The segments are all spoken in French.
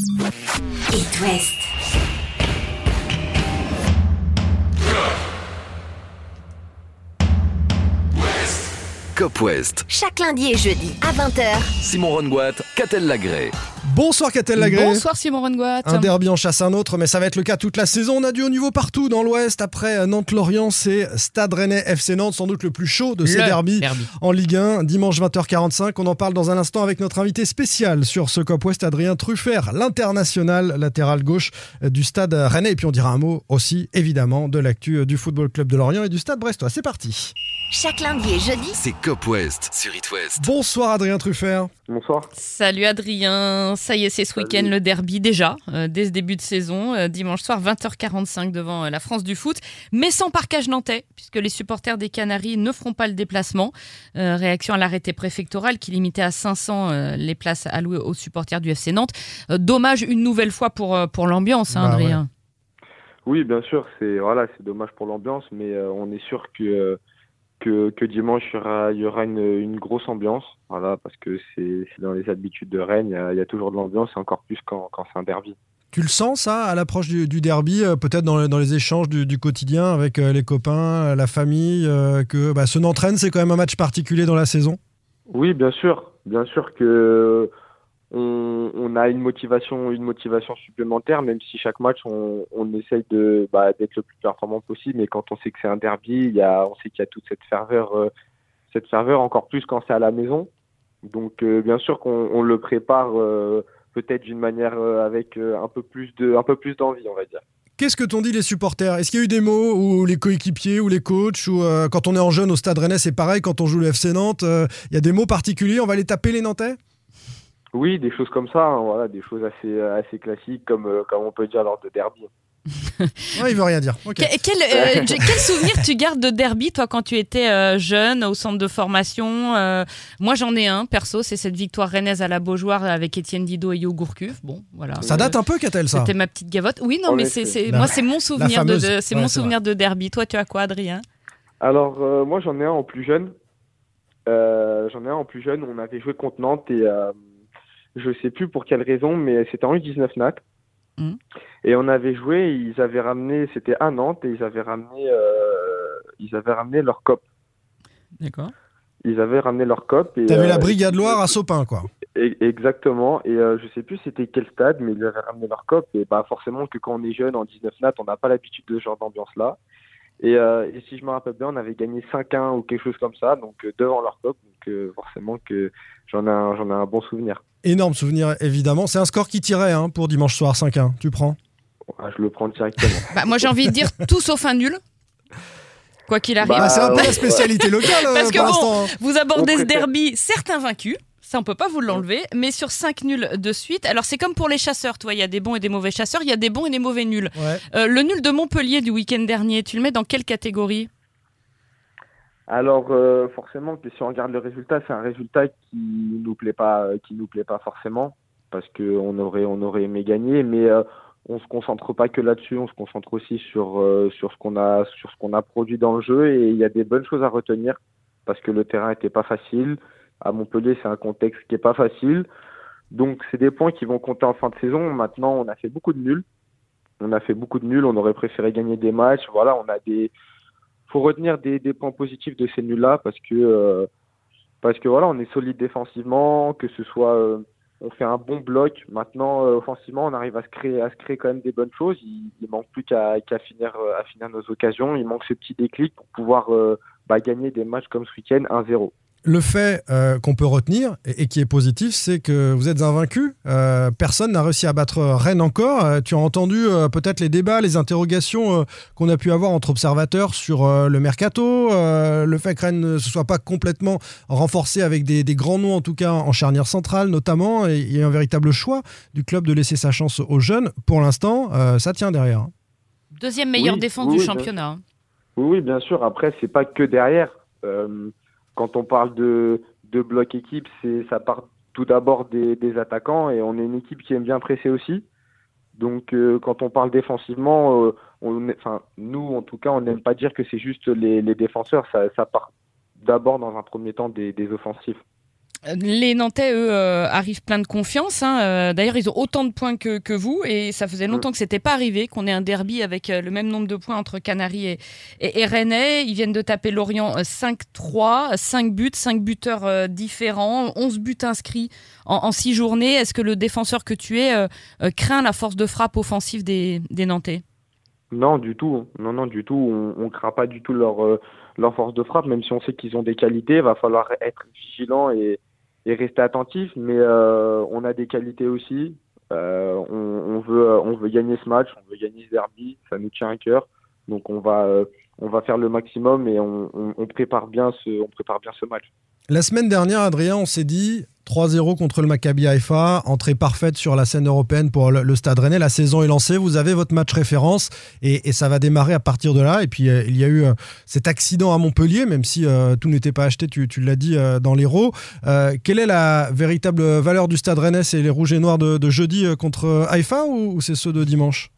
It West. Cop West. Chaque lundi et jeudi à 20h. Simon Rongoat, Catel Lagré. Bonsoir Catel Lagré. Bonsoir Simon Rengoat. Un derby en chasse un autre, mais ça va être le cas toute la saison. On a du haut niveau partout dans l'Ouest. Après Nantes-Lorient, c'est Stade Rennais FC Nantes, sans doute le plus chaud de ces Le derbys derby. en Ligue 1, dimanche 20h45. On en parle dans un instant avec notre invité spécial sur ce Cop West, Adrien Truffert, l'international latéral gauche du Stade Rennais. Et puis on dira un mot aussi, évidemment, de l'actu du Football Club de Lorient et du Stade Brestois. C'est parti. Chaque lundi et jeudi. C'est Cop West sur It West. Bonsoir Adrien Truffert. Bonsoir. Salut Adrien, ça y est, c'est ce week-end le derby déjà, euh, dès ce début de saison, euh, dimanche soir 20h45 devant euh, la France du foot, mais sans parcage nantais, puisque les supporters des Canaries ne feront pas le déplacement. Euh, réaction à l'arrêté préfectoral qui limitait à 500 euh, les places allouées aux supporters du FC Nantes. Euh, dommage une nouvelle fois pour, euh, pour l'ambiance, hein, Bah Adrien. Oui, bien sûr, c'est voilà, c'est dommage pour l'ambiance, mais euh, on est sûr que, euh, que que dimanche il y aura il y aura une, une grosse ambiance, voilà, parce que c'est dans les habitudes de Rennes, il y a, il y a toujours de l'ambiance, et encore plus quand quand c'est un derby. Tu le sens ça à l'approche du, du derby, euh, peut-être dans, le- dans les échanges du, du quotidien avec euh, les copains, euh, la famille, euh, que bah, ce Nantes-Rennes, c'est quand même un match particulier dans la saison? Oui, bien sûr, bien sûr que on, a une motivation une motivation supplémentaire, même si chaque match on, essaye de bah, d'être le plus performant possible, mais quand on sait que c'est un derby, il y a on sait qu'il y a toute cette ferveur euh, cette ferveur encore plus quand c'est à la maison. Donc euh, bien sûr qu'on on le prépare euh, peut-être d'une manière avec un peu plus de un peu plus d'envie, on va dire. Qu'est-ce que t'ont dit les supporters? Est-ce qu'il y a eu des mots ou les coéquipiers ou les coachs ou quand on est en jeune au Stade Rennais, c'est pareil quand on joue le FC Nantes, il y a des mots particuliers, on va les taper les Nantais? Oui, des choses comme ça, hein, voilà, des choses assez assez classiques comme euh, comme on peut dire lors de derby. Ouais, il veut rien dire. Ok. Que- Quel, euh, quel souvenir tu gardes de derby, toi, quand tu étais euh, jeune, au centre de formation Euh, Moi, j'en ai un, perso, c'est cette victoire rennaise à la Beaujoire avec Étienne Didot et Yo Gourcuff. Bon, voilà. Ça date un peu, Catel, ça C'était ma petite gavotte. Oui, non, En mais c'est, moi, c'est mon souvenir, de, fameuse. de- c'est Ouais, mon souvenir de derby. Toi, tu as quoi, Adrien? Alors, euh, moi, j'en ai un en plus jeune. Euh, j'en ai un en plus jeune. On avait joué contre Nantes et euh, je sais plus pour quelle raison, mais c'était en U19 Nat. Mhm. Et on avait joué, ils avaient ramené, c'était à Nantes, et ils avaient ramené, euh, ils avaient ramené leur cop. D'accord. Ils avaient ramené leur cop. T'avais euh, la Brigade Loire à Sopin, quoi. e- Exactement. Et euh, je sais plus c'était quel stade, mais ils avaient ramené leur cop. Et bah forcément que quand on est jeune en 19 nat, on n'a pas l'habitude de ce genre d'ambiance-là. Et, euh, et si je me rappelle bien, on avait gagné 5-1 ou quelque chose comme ça, donc euh, devant leur cop. Donc euh, forcément que j'en ai, un- j'en ai un bon souvenir. Énorme souvenir, évidemment. C'est un score qui tirait hein, pour dimanche soir 5-1. Tu prends? Je le prends directement. Bah, moi, j'ai envie de dire tout sauf un nul. Quoi qu'il arrive. Bah, Ah, C'est un peu ouais. la spécialité locale Parce que pour bon, hein. Vous abordez ce derby, certains vaincus. Ça, on peut pas vous l'enlever. Mais sur 5 nuls de suite. Alors, c'est comme pour les chasseurs, toi. Il y a des bons et des mauvais chasseurs. Il y a des bons et des mauvais nuls. Ouais. Euh, le nul de Montpellier du week-end dernier, tu le mets dans quelle catégorie? Alors euh, forcément que si on regarde le résultat, c'est un résultat qui nous plaît pas, euh, qui nous plaît pas forcément, parce que on aurait, on aurait aimé gagner, mais euh, on se concentre pas que là-dessus, on se concentre aussi sur euh, sur ce qu'on a, sur ce qu'on a produit dans le jeu, et il y a des bonnes choses à retenir, parce que le terrain était pas facile. À Montpellier, c'est un contexte qui est pas facile, donc c'est des points qui vont compter en fin de saison. Maintenant, on a fait beaucoup de nuls, on a fait beaucoup de nuls, on aurait préféré gagner des matchs. Voilà, on a des faut retenir des, points positifs de ces nuls-là parce que euh, parce que voilà, on est solide défensivement, que ce soit euh, on fait un bon bloc. Maintenant, euh, offensivement, on arrive à se créer à se créer quand même des bonnes choses. Il, il manque plus qu'à finir à finir nos occasions. Il manque ce petit déclic pour pouvoir bah, gagner des matchs comme ce week-end 1-0. Le fait euh, qu'on peut retenir et, et qui est positif, c'est que vous êtes invaincu. Euh, personne n'a réussi à battre Rennes encore. Euh, tu as entendu euh, peut-être les débats, les interrogations euh, qu'on a pu avoir entre observateurs sur euh, le mercato, euh, le fait que Rennes ne se soit pas complètement renforcé avec des, des grands noms, en tout cas en charnière centrale notamment, et il y a un véritable choix du club de laisser sa chance aux jeunes. Pour l'instant, euh, ça tient derrière. Deuxième meilleure Oui, défense oui, du oui, championnat. Oui, oui, bien sûr. Après, c'est pas que derrière. Quand on parle de, bloc équipe, c'est ça part tout d'abord des, attaquants et on est une équipe qui aime bien presser aussi. Donc, euh, quand on parle défensivement, euh, nous, en tout cas, on n'aime pas dire que c'est juste les, défenseurs. Ça, part d'abord dans un premier temps des offensifs. Les Nantais, eux, euh, arrivent plein de confiance. hein. Euh, D'ailleurs, ils ont autant de points que, que vous. Et ça faisait longtemps que c'était pas arrivé qu'on ait un derby avec euh, le même nombre de points entre Canaries et, et, et Rennais. Ils viennent de taper Lorient euh, 5-3, 5 buts, 5 buteurs différents, 11 buts inscrits en, en 6 journées. Est-ce que le défenseur que tu es craint la force de frappe offensive des, des Nantais? Non, du tout. Non, non, du tout. On, on craint pas du tout leur, leur force de frappe, même si on sait qu'ils ont des qualités. Il va falloir être vigilant et, et rester attentif. Mais euh, on a des qualités aussi. Euh, on, veut, on veut gagner ce match, on veut gagner ce. Ça nous tient à cœur. Donc on va, euh, on va faire le maximum et on prépare bien ce, on prépare bien ce match. La semaine dernière, Adrien, on s'est dit 3-0 contre le Maccabi Haïfa, entrée parfaite sur la scène européenne pour le, Stade Rennais. La saison est lancée, vous avez votre match référence et, ça va démarrer à partir de là. Et puis euh, il y a eu euh, cet accident à Montpellier, même si euh, tout n'était pas acheté, tu, l'as dit dans l'Hérault. Quelle est la véritable valeur du Stade Rennais? C'est les rouges et noirs de, jeudi contre Haïfa ou, ou c'est ceux de dimanche?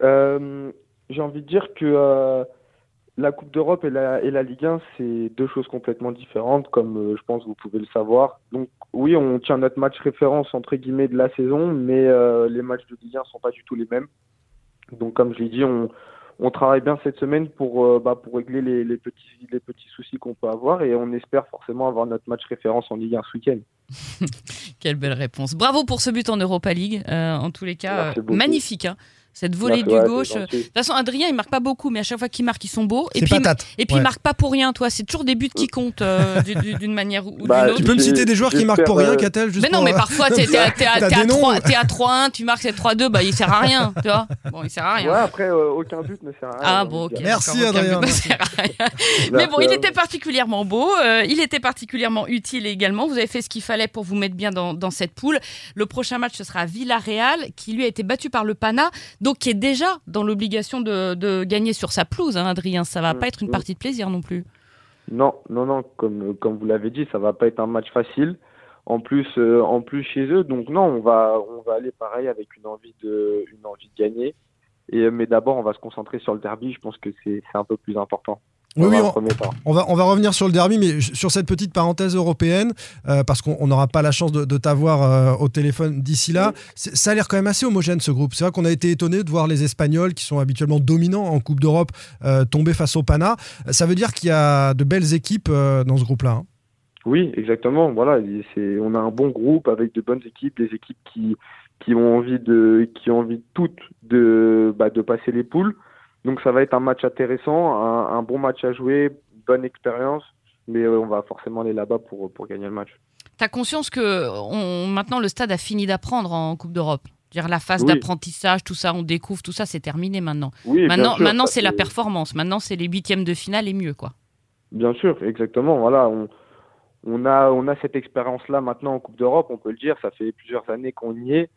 J'ai envie de dire que la Coupe d'Europe et la, et la Ligue 1, c'est deux choses complètement différentes, comme euh, je pense que vous pouvez le savoir. Donc oui, on tient notre match référence entre guillemets de la saison, mais euh, les matchs de Ligue 1 sont pas du tout les mêmes. Donc comme je l'ai dit, on, on travaille bien cette semaine pour, euh, bah, pour régler les, les petits, les petits soucis qu'on peut avoir et on espère forcément avoir notre match référence en Ligue 1 ce week-end. Quelle belle réponse. Bravo pour ce but en Europa League. En tous les cas, magnifique. hein. Cette volée Merci, du ouais, gauche. De gentil. toute façon, Adrien, il marque pas beaucoup, mais à chaque fois qu'il marque, ils sont beaux. Et puis, patate. et puis Ouais. il marque pas pour rien, toi. C'est toujours des buts qui comptent euh, du- du- d'une manière ou Bah, d'une autre. Tu peux me citer des joueurs qui marquent pour rien, euh, Catel Mais non, mais euh, parfois, t'es t'es à, à- T'as t'es à des noms 3 t'es à 3-1, tu marques cette 3-2, bah il sert à rien, tu vois. Bon, il sert à rien. Ouais, après, euh, aucun but ne sert à rien. Ah bon, de ok. Merci, Adrien. Mais bon, il était particulièrement beau, euh, il était particulièrement utile également. Vous avez fait ce qu'il fallait pour vous mettre bien dans, dans cette poule. Le prochain match, ce sera à Villarreal, qui lui a été battu par le Pana, donc qui est déjà dans l'obligation de, de gagner sur sa pelouse, hein, Adrien. Ça va Mm, pas être une mm. partie de plaisir non plus. Non, non, non, comme, comme vous l'avez dit, ça va pas être un match facile. En plus, euh, en plus chez eux, donc non, on va, on va aller pareil avec une envie de, une envie de gagner. Et, euh, mais d'abord, on va se concentrer sur le derby. Je pense que c'est un peu plus important. Oui, on- va, on va revenir sur le derby, mais sur cette petite parenthèse européenne, euh, parce qu'on on n'aura pas la chance de, de t'avoir euh, au téléphone d'ici là. Ça a l'air quand même assez homogène ce groupe. C'est vrai qu'on a été étonné de voir les Espagnols, qui sont habituellement dominants en Coupe d'Europe, euh, tomber face au Pana. Ça veut dire qu'il y a de belles équipes dans ce groupe-là. hein. Oui, exactement. Voilà, on a un bon groupe avec de bonnes équipes, des équipes qui, qui ont envie de, qui ont envie toutes de, bah, de passer les poules. Donc ça va être un match intéressant, un, un bon match à jouer, bonne expérience. Mais euh, on va forcément aller là-bas pour, pour gagner le match. T'as conscience que on, maintenant le stade a fini d'apprendre en Coupe d'Europe dire la phase Oui. d'apprentissage, tout ça, on découvre, tout ça, c'est terminé maintenant. Oui, Maintenant, sûr, maintenant c'est la performance. Maintenant, c'est les huitièmes de finale et mieux, quoi. Bien sûr, exactement. Voilà, on, on a, on a cette expérience-là maintenant en Coupe d'Europe, on peut le dire. Ça fait plusieurs années qu'on y est.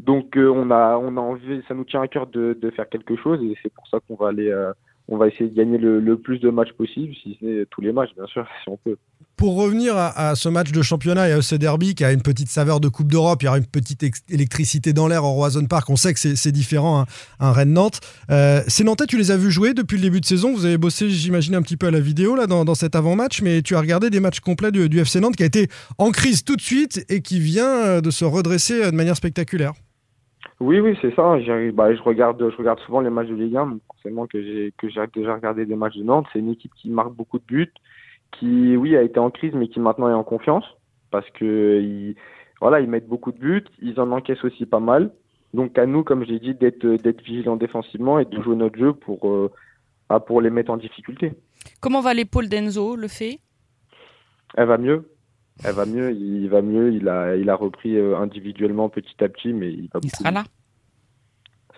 Donc, euh, on a, on a envie, ça nous tient à cœur de, de faire quelque chose et c'est pour ça qu'on va aller, euh, on va essayer de gagner le, le plus de matchs possible, si ce n'est tous les matchs, bien sûr, si on peut. Pour revenir à, ce match de championnat et à ce derby qui a une petite saveur de Coupe d'Europe, il y aura une petite électricité dans l'air au Roison Park. On sait que c'est différent, hein, un Rennes-Nantes. Euh, ces Nantais, tu les as vus jouer depuis le début de saison. Vous avez bossé, j'imagine, un petit peu à la vidéo là, dans, dans cet avant-match, mais tu as regardé des matchs complets du, FC Nantes qui a été en crise tout de suite et qui vient euh, de se redresser de manière spectaculaire. Oui, oui, c'est ça. Bah, je regarde, je regarde souvent les matchs de Ligue 1, donc forcément que j'ai, que j'ai déjà regardé des matchs de Nantes. C'est une équipe qui marque beaucoup de buts, qui, oui, a été en crise, mais qui maintenant est en confiance, parce que ils, voilà, ils mettent beaucoup de buts, ils en encaissent aussi pas mal. Donc à nous, comme je l'ai dit, d'être, d'être vigilants défensivement et de jouer notre jeu pour, euh, bah, pour les mettre en difficulté. Comment va l'épaule d'Enzo, le fait? Elle va mieux. Elle va mieux, il va mieux, il a, il a repris euh, individuellement petit à petit, mais il va Il sera là.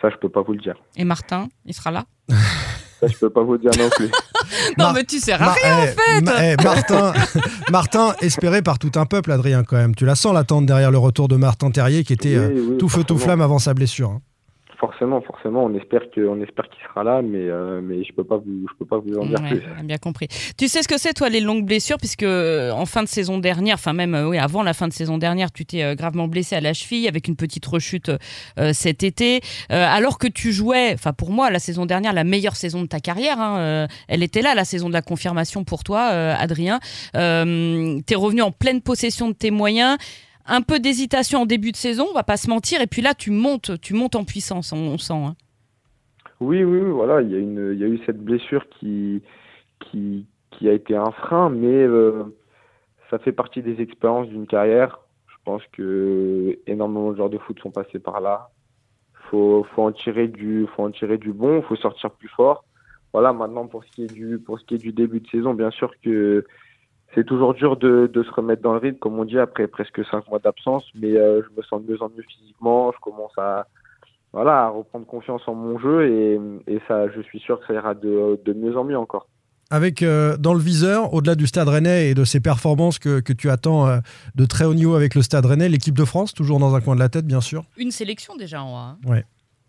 Ça, je peux pas vous le dire. Et Martin, il sera là? Ça, je peux pas vous le dire non plus. Non, Mar- mais tu sais rien. Mar- eh, Ma- eh, Martin, Martin, espéré par tout un peuple, Adrien, quand même. Tu la sens l'attente derrière le retour de Martin Terrier qui était euh, Oui, oui, tout feu, tout flamme avant sa blessure. hein. Forcément, forcément, on espère que, on espère qu'il sera là, mais euh, mais je peux pas vous, je peux pas vous en dire Ouais, plus. bien compris. Tu sais ce que c'est, toi, les longues blessures, puisque euh, en fin de saison dernière, enfin même euh, oui, avant la fin de saison dernière, tu t'es euh, gravement blessé à la cheville avec une petite rechute euh, cet été, Euh, alors que tu jouais, enfin pour moi, la saison dernière, la meilleure saison de ta carrière, hein, euh, elle était là, la saison de la confirmation pour toi, euh, Adrien. Euh, t'es revenu en pleine possession de tes moyens. Un peu d'hésitation en début de saison, on va pas se mentir, et puis là tu montes, tu montes en puissance, on, sent. hein. Oui, oui, voilà, il y a eu cette blessure qui, a été un frein, mais euh, ça fait partie des expériences d'une carrière. Je pense que énormément de joueurs de foot sont passés par là. Faut, faut en tirer du, faut en faut sortir plus fort. Voilà, maintenant pour ce qui est du début de saison, bien sûr que c'est toujours dur de, de se remettre dans le rythme, comme on dit, après presque cinq mois d'absence, mais euh, je me sens de mieux en mieux physiquement, je commence à, voilà, à reprendre confiance en mon jeu et, et ça, je suis sûr que ça ira de, de mieux en mieux encore. Avec euh, dans le viseur, au-delà du Stade Rennais et de ses performances que, que tu attends euh, de très haut niveau avec le Stade Rennais, l'équipe de France, toujours dans un coin de la tête, bien sûr. Une sélection déjà en A. hein.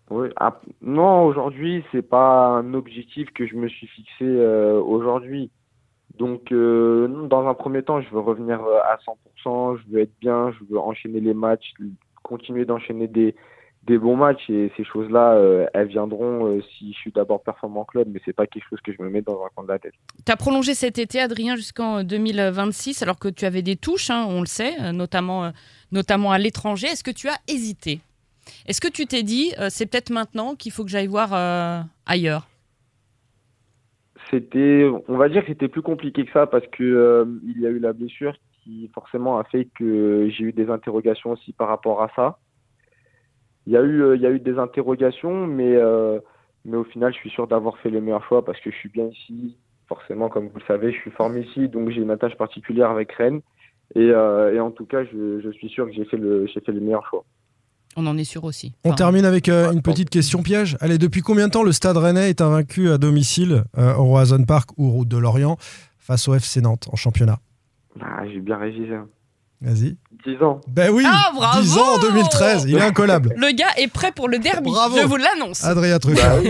Oui. Ah, non, aujourd'hui, c'est pas un objectif que je me suis fixé euh, aujourd'hui. Donc, euh, dans un premier temps, je veux revenir euh, à 100%, je veux être bien, je veux enchaîner les matchs, continuer d'enchaîner des, des bons matchs et ces choses-là, euh, elles viendront si je suis d'abord performant en club, mais c'est pas quelque chose que je me mets dans un coin de la tête. Tu as prolongé cet été, Adrien, jusqu'en 2026, alors que tu avais des touches, hein, on le sait, notamment, notamment à l'étranger. Est-ce que tu as hésité? Est-ce que tu t'es dit, c'est peut-être maintenant qu'il faut que j'aille voir ailleurs? C'était, on va dire que c'était plus compliqué que ça parce que euh, il y a eu la blessure qui forcément a fait que j'ai eu des interrogations aussi par rapport à ça. Il y a eu, euh, il y a eu des interrogations, mais euh, mais au final, je suis sûr d'avoir fait le meilleur choix parce que je suis bien ici. Forcément, comme vous le savez, je suis formé ici, donc j'ai une attache particulière avec Rennes. Et, et en tout cas, je, je suis sûr que j'ai fait le, j'ai fait le meilleur choix. On en est sûr aussi. On termine avec euh, une petite question piège. Allez, depuis combien de temps le Stade Rennais est invaincu à domicile euh, au Roazhon Park ou Route de Lorient face au FC Nantes en championnat? Ah, j'ai bien révisé. hein. Vas-y. 10 ans. Ben oui Ah, bravo 10 ans en 2013, il est incollable. Le gars est prêt pour le derby, Bravo. je vous l'annonce. Adrien Truffat. Bah.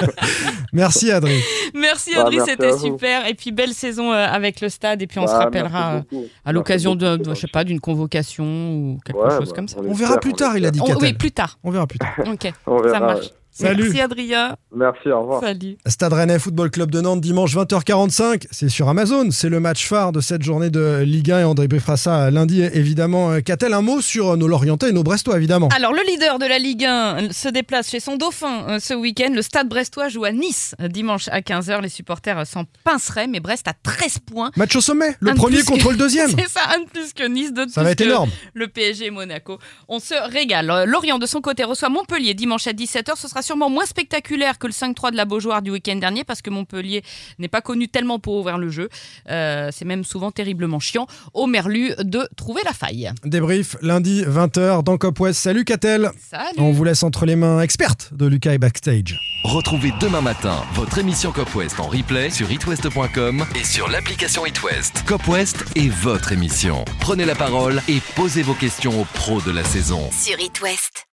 Merci Adrien. Merci Bah, Adrien, c'était super. Et puis belle saison euh, avec le stade. Et puis on se Bah, rappellera merci euh, à l'occasion de, je sais pas, d'une convocation ou quelque Ouais, chose bah, comme ça. On verra plus tard, il a dit On- oui, plus tard. On verra plus tard. Ok, On ça marche. ouais. Salut. Merci Adrien. Merci, au revoir. Salut. Stade Rennais Football Club de Nantes, dimanche 20h45. C'est sur Amazon. C'est le match phare de cette journée de Ligue 1 et on débriefera ça lundi, évidemment. Euh, Qu'a-t-elle un mot sur nos Lorientais et nos Brestois, évidemment? Alors, le leader de la Ligue 1 se déplace chez son dauphin euh, ce week-end. Le stade brestois joue à Nice euh, dimanche à 15h. Les supporters euh, s'en pinceraient, mais Brest a 13 points. Match au sommet, le Un premier que- contre le deuxième. C'est ça, un de plus que Nice, de Ça va être énorme. le PSG et Monaco. On se régale. Euh, Lorient, de son côté, reçoit Montpellier dimanche à 17h. Ce sera sûrement moins spectaculaire que le 5-3 de la Beaujoire du week-end dernier parce que Montpellier n'est pas connu tellement pour ouvrir le jeu. Euh, c'est même souvent terriblement chiant au Merlu de trouver la faille. Débrief lundi 20h dans Cop West. Salut Catel. Salut On vous laisse entre les mains expertes de Lucas et Backstage. Retrouvez demain matin votre émission Cop West en replay sur itwest.com et sur l'application itwest. Cop West est votre émission. Prenez la parole et posez vos questions aux pros de la saison. Sur It West.